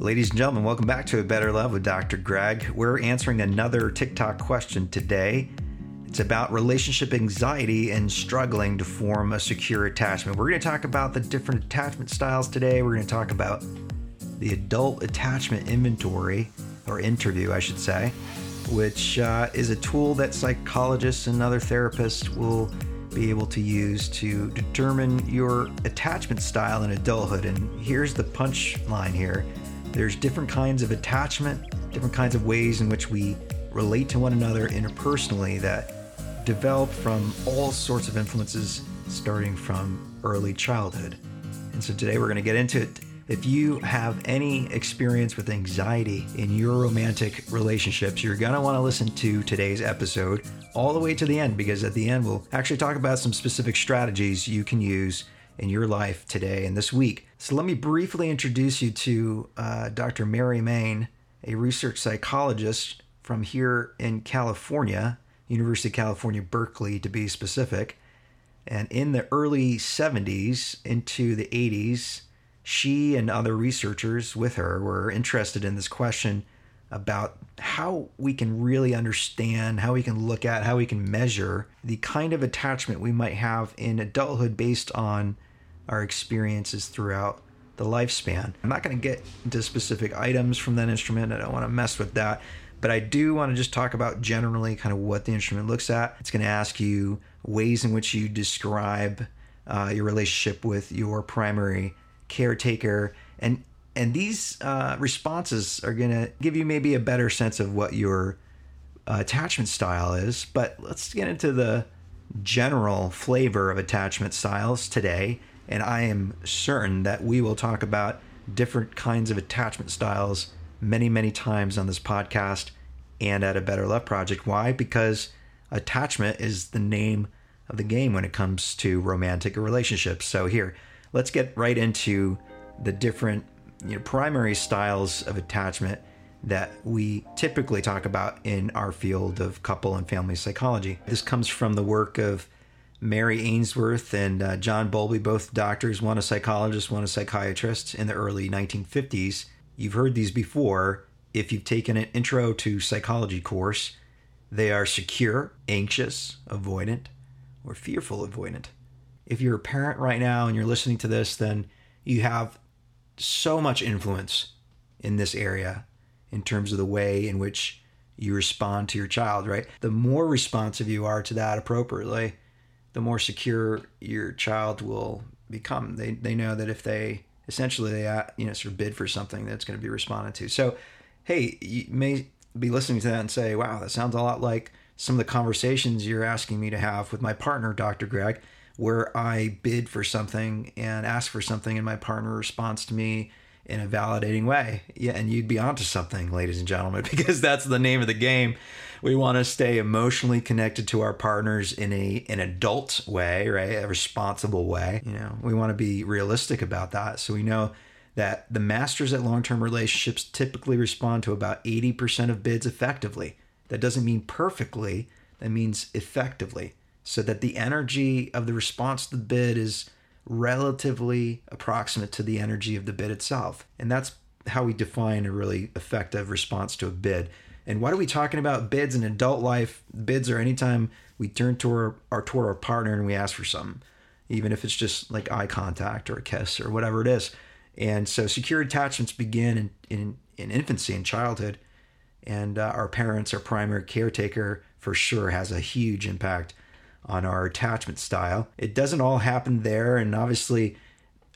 Ladies and gentlemen, welcome back to A Better Love with Dr. Greg. We're answering another TikTok question today. It's about relationship anxiety and struggling to form a secure attachment. We're going to talk about the different attachment styles today. We're going to talk about the adult attachment inventory, or interview, I should say, which uh, is a tool that psychologists and other therapists will be able to use to determine your attachment style in adulthood. And here's the punchline here there's different kinds of attachment, different kinds of ways in which we relate to one another interpersonally that develop from all sorts of influences starting from early childhood. And so today we're going to get into it. If you have any experience with anxiety in your romantic relationships, you're going to want to listen to today's episode all the way to the end because at the end we'll actually talk about some specific strategies you can use in your life today and this week. So, let me briefly introduce you to uh, Dr. Mary Main, a research psychologist from here in California, University of California, Berkeley to be specific. And in the early 70s into the 80s, she and other researchers with her were interested in this question about how we can really understand, how we can look at, how we can measure the kind of attachment we might have in adulthood based on our experiences throughout the lifespan. I'm not going to get into specific items from that instrument. I don't want to mess with that. But I do want to just talk about generally kind of what the instrument looks at. It's going to ask you ways in which you describe uh, your relationship with your primary caretaker. And and these uh, responses are going to give you maybe a better sense of what your uh, attachment style is. But let's get into the general flavor of attachment styles today and I am certain that we will talk about different kinds of attachment styles many, many times on this podcast and at a Better Love Project. Why? Because attachment is the name of the game when it comes to romantic relationships. So, here, let's get right into the different you know, primary styles of attachment that we typically talk about in our field of couple and family psychology. This comes from the work of Mary Ainsworth and uh, John Bowlby, both doctors, one a psychologist, one a psychiatrist in the early 1950s. You've heard these before if you've taken an intro to psychology course. They are secure, anxious, avoidant, or fearful avoidant. If you're a parent right now and you're listening to this, then you have so much influence in this area in terms of the way in which you respond to your child, right? The more responsive you are to that appropriately, the more secure your child will become. They they know that if they essentially they uh, you know sort of bid for something that's going to be responded to. So, hey, you may be listening to that and say, "Wow, that sounds a lot like some of the conversations you're asking me to have with my partner, Dr. Greg, where I bid for something and ask for something, and my partner responds to me." In a validating way. Yeah, and you'd be onto something, ladies and gentlemen, because that's the name of the game we want to stay emotionally connected to our partners in a an adult way, right? A responsible way. You know, we want to be realistic about that. So we know that the masters at long-term relationships typically respond to about 80% of bids effectively. That doesn't mean perfectly, that means effectively. So that the energy of the response to the bid is relatively approximate to the energy of the bid itself. And that's how we define a really effective response to a bid. And what are we talking about bids in adult life? Bids are anytime we turn to our toward our partner and we ask for something, even if it's just like eye contact or a kiss or whatever it is. And so secure attachments begin in in, in infancy and childhood, and uh, our parents, our primary caretaker, for sure has a huge impact on our attachment style. It doesn't all happen there, and obviously,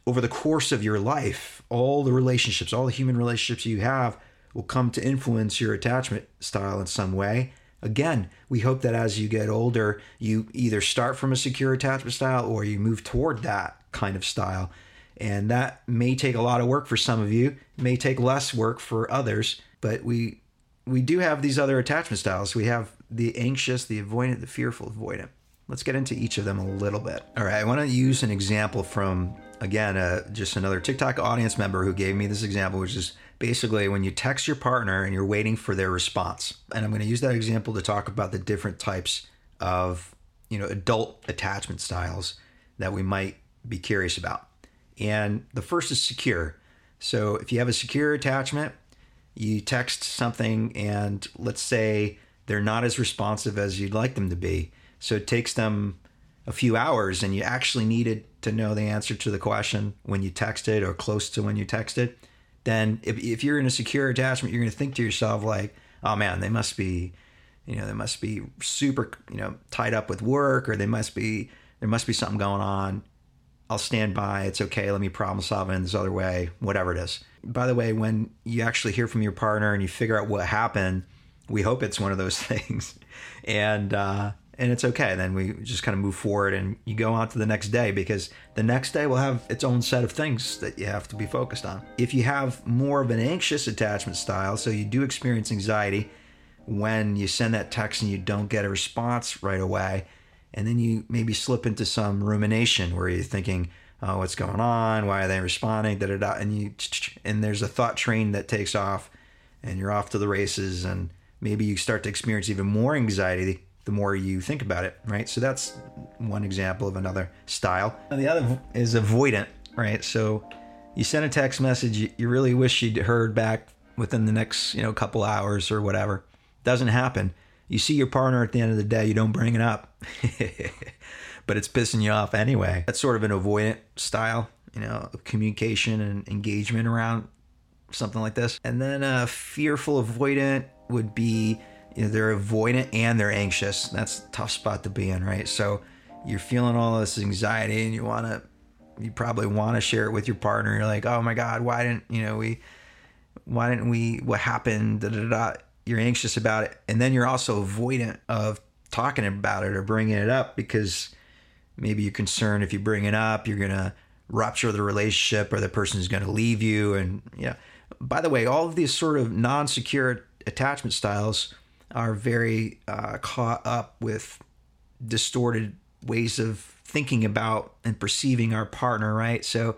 over the course of your life, all the relationships, all the human relationships you have will come to influence your attachment style in some way. Again, we hope that as you get older, you either start from a secure attachment style or you move toward that kind of style. And that may take a lot of work for some of you, may take less work for others, but we we do have these other attachment styles. We have the anxious, the avoidant, the fearful avoidant. Let's get into each of them a little bit. All right, I want to use an example from again, uh, just another TikTok audience member who gave me this example, which is basically when you text your partner and you're waiting for their response. And I'm going to use that example to talk about the different types of, you know, adult attachment styles that we might be curious about. And the first is secure. So if you have a secure attachment, you text something and let's say they're not as responsive as you'd like them to be. So it takes them a few hours and you actually needed to know the answer to the question when you texted or close to when you texted, then if, if you're in a secure attachment, you're going to think to yourself like, oh man, they must be, you know, they must be super, you know, tied up with work or they must be, there must be something going on. I'll stand by. It's okay. Let me problem solve in this other way, whatever it is. By the way, when you actually hear from your partner and you figure out what happened, we hope it's one of those things. And, uh, and it's okay. Then we just kind of move forward and you go on to the next day because the next day will have its own set of things that you have to be focused on. If you have more of an anxious attachment style, so you do experience anxiety when you send that text and you don't get a response right away, and then you maybe slip into some rumination where you're thinking, oh, what's going on? Why are they responding? Da, da, da. And you and there's a thought train that takes off and you're off to the races and maybe you start to experience even more anxiety the more you think about it, right? So that's one example of another style. And the other is avoidant, right? So you send a text message, you really wish you'd heard back within the next, you know, couple hours or whatever. Doesn't happen. You see your partner at the end of the day, you don't bring it up. but it's pissing you off anyway. That's sort of an avoidant style, you know, of communication and engagement around something like this. And then a fearful avoidant would be you know, they're avoidant and they're anxious. That's a tough spot to be in, right? So you're feeling all this anxiety and you want to, you probably want to share it with your partner. You're like, oh my God, why didn't, you know, we, why didn't we, what happened? Da, da, da. You're anxious about it. And then you're also avoidant of talking about it or bringing it up because maybe you're concerned if you bring it up, you're going to rupture the relationship or the person is going to leave you. And, you know, by the way, all of these sort of non secure attachment styles are very uh, caught up with distorted ways of thinking about and perceiving our partner, right? So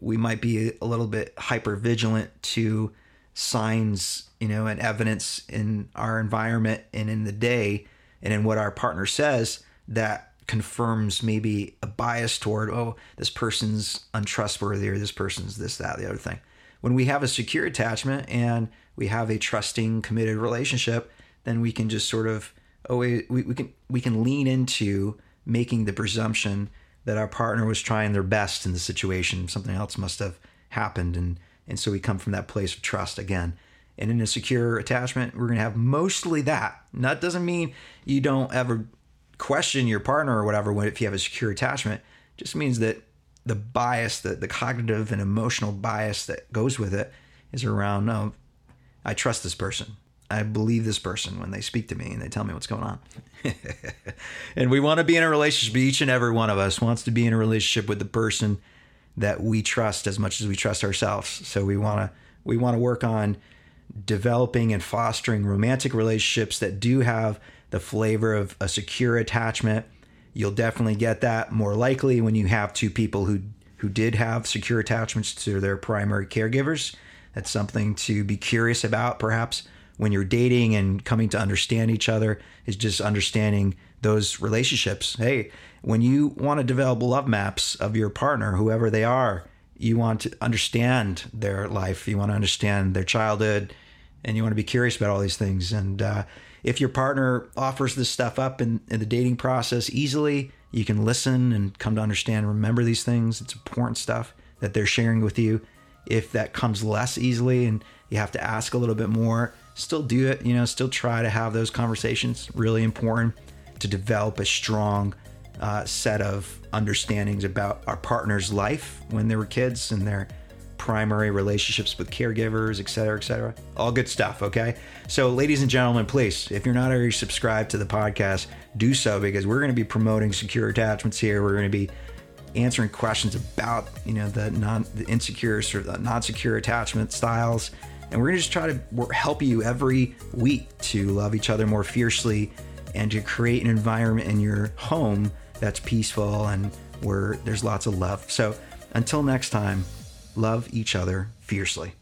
we might be a little bit hyper vigilant to signs, you know, and evidence in our environment and in the day and in what our partner says that confirms maybe a bias toward, oh, this person's untrustworthy or this person's this, that, the other thing. When we have a secure attachment and we have a trusting, committed relationship, then we can just sort of oh we, we can we can lean into making the presumption that our partner was trying their best in the situation. Something else must have happened, and and so we come from that place of trust again. And in a secure attachment, we're going to have mostly that. And that doesn't mean you don't ever question your partner or whatever if you have a secure attachment. It just means that the bias, the, the cognitive and emotional bias that goes with it is around, no, I trust this person. I believe this person when they speak to me and they tell me what's going on. and we want to be in a relationship. Each and every one of us wants to be in a relationship with the person that we trust as much as we trust ourselves. So we want to we want to work on developing and fostering romantic relationships that do have the flavor of a secure attachment. You'll definitely get that more likely when you have two people who who did have secure attachments to their primary caregivers. That's something to be curious about, perhaps when you're dating and coming to understand each other is just understanding those relationships. Hey, when you want to develop love maps of your partner, whoever they are, you want to understand their life, you want to understand their childhood, and you want to be curious about all these things. And uh, if your partner offers this stuff up in, in the dating process easily, you can listen and come to understand, remember these things. It's important stuff that they're sharing with you. If that comes less easily and you have to ask a little bit more, still do it, you know, still try to have those conversations. Really important to develop a strong uh, set of understandings about our partner's life when they were kids and their primary relationships with caregivers, et cetera, et cetera. All good stuff, okay? So, ladies and gentlemen, please, if you're not already subscribed to the podcast, do so because we're going to be promoting secure attachments here. We're going to be answering questions about, you know, the non the insecure or the non-secure attachment styles and we're going to just try to help you every week to love each other more fiercely and to create an environment in your home that's peaceful and where there's lots of love. So until next time, love each other fiercely.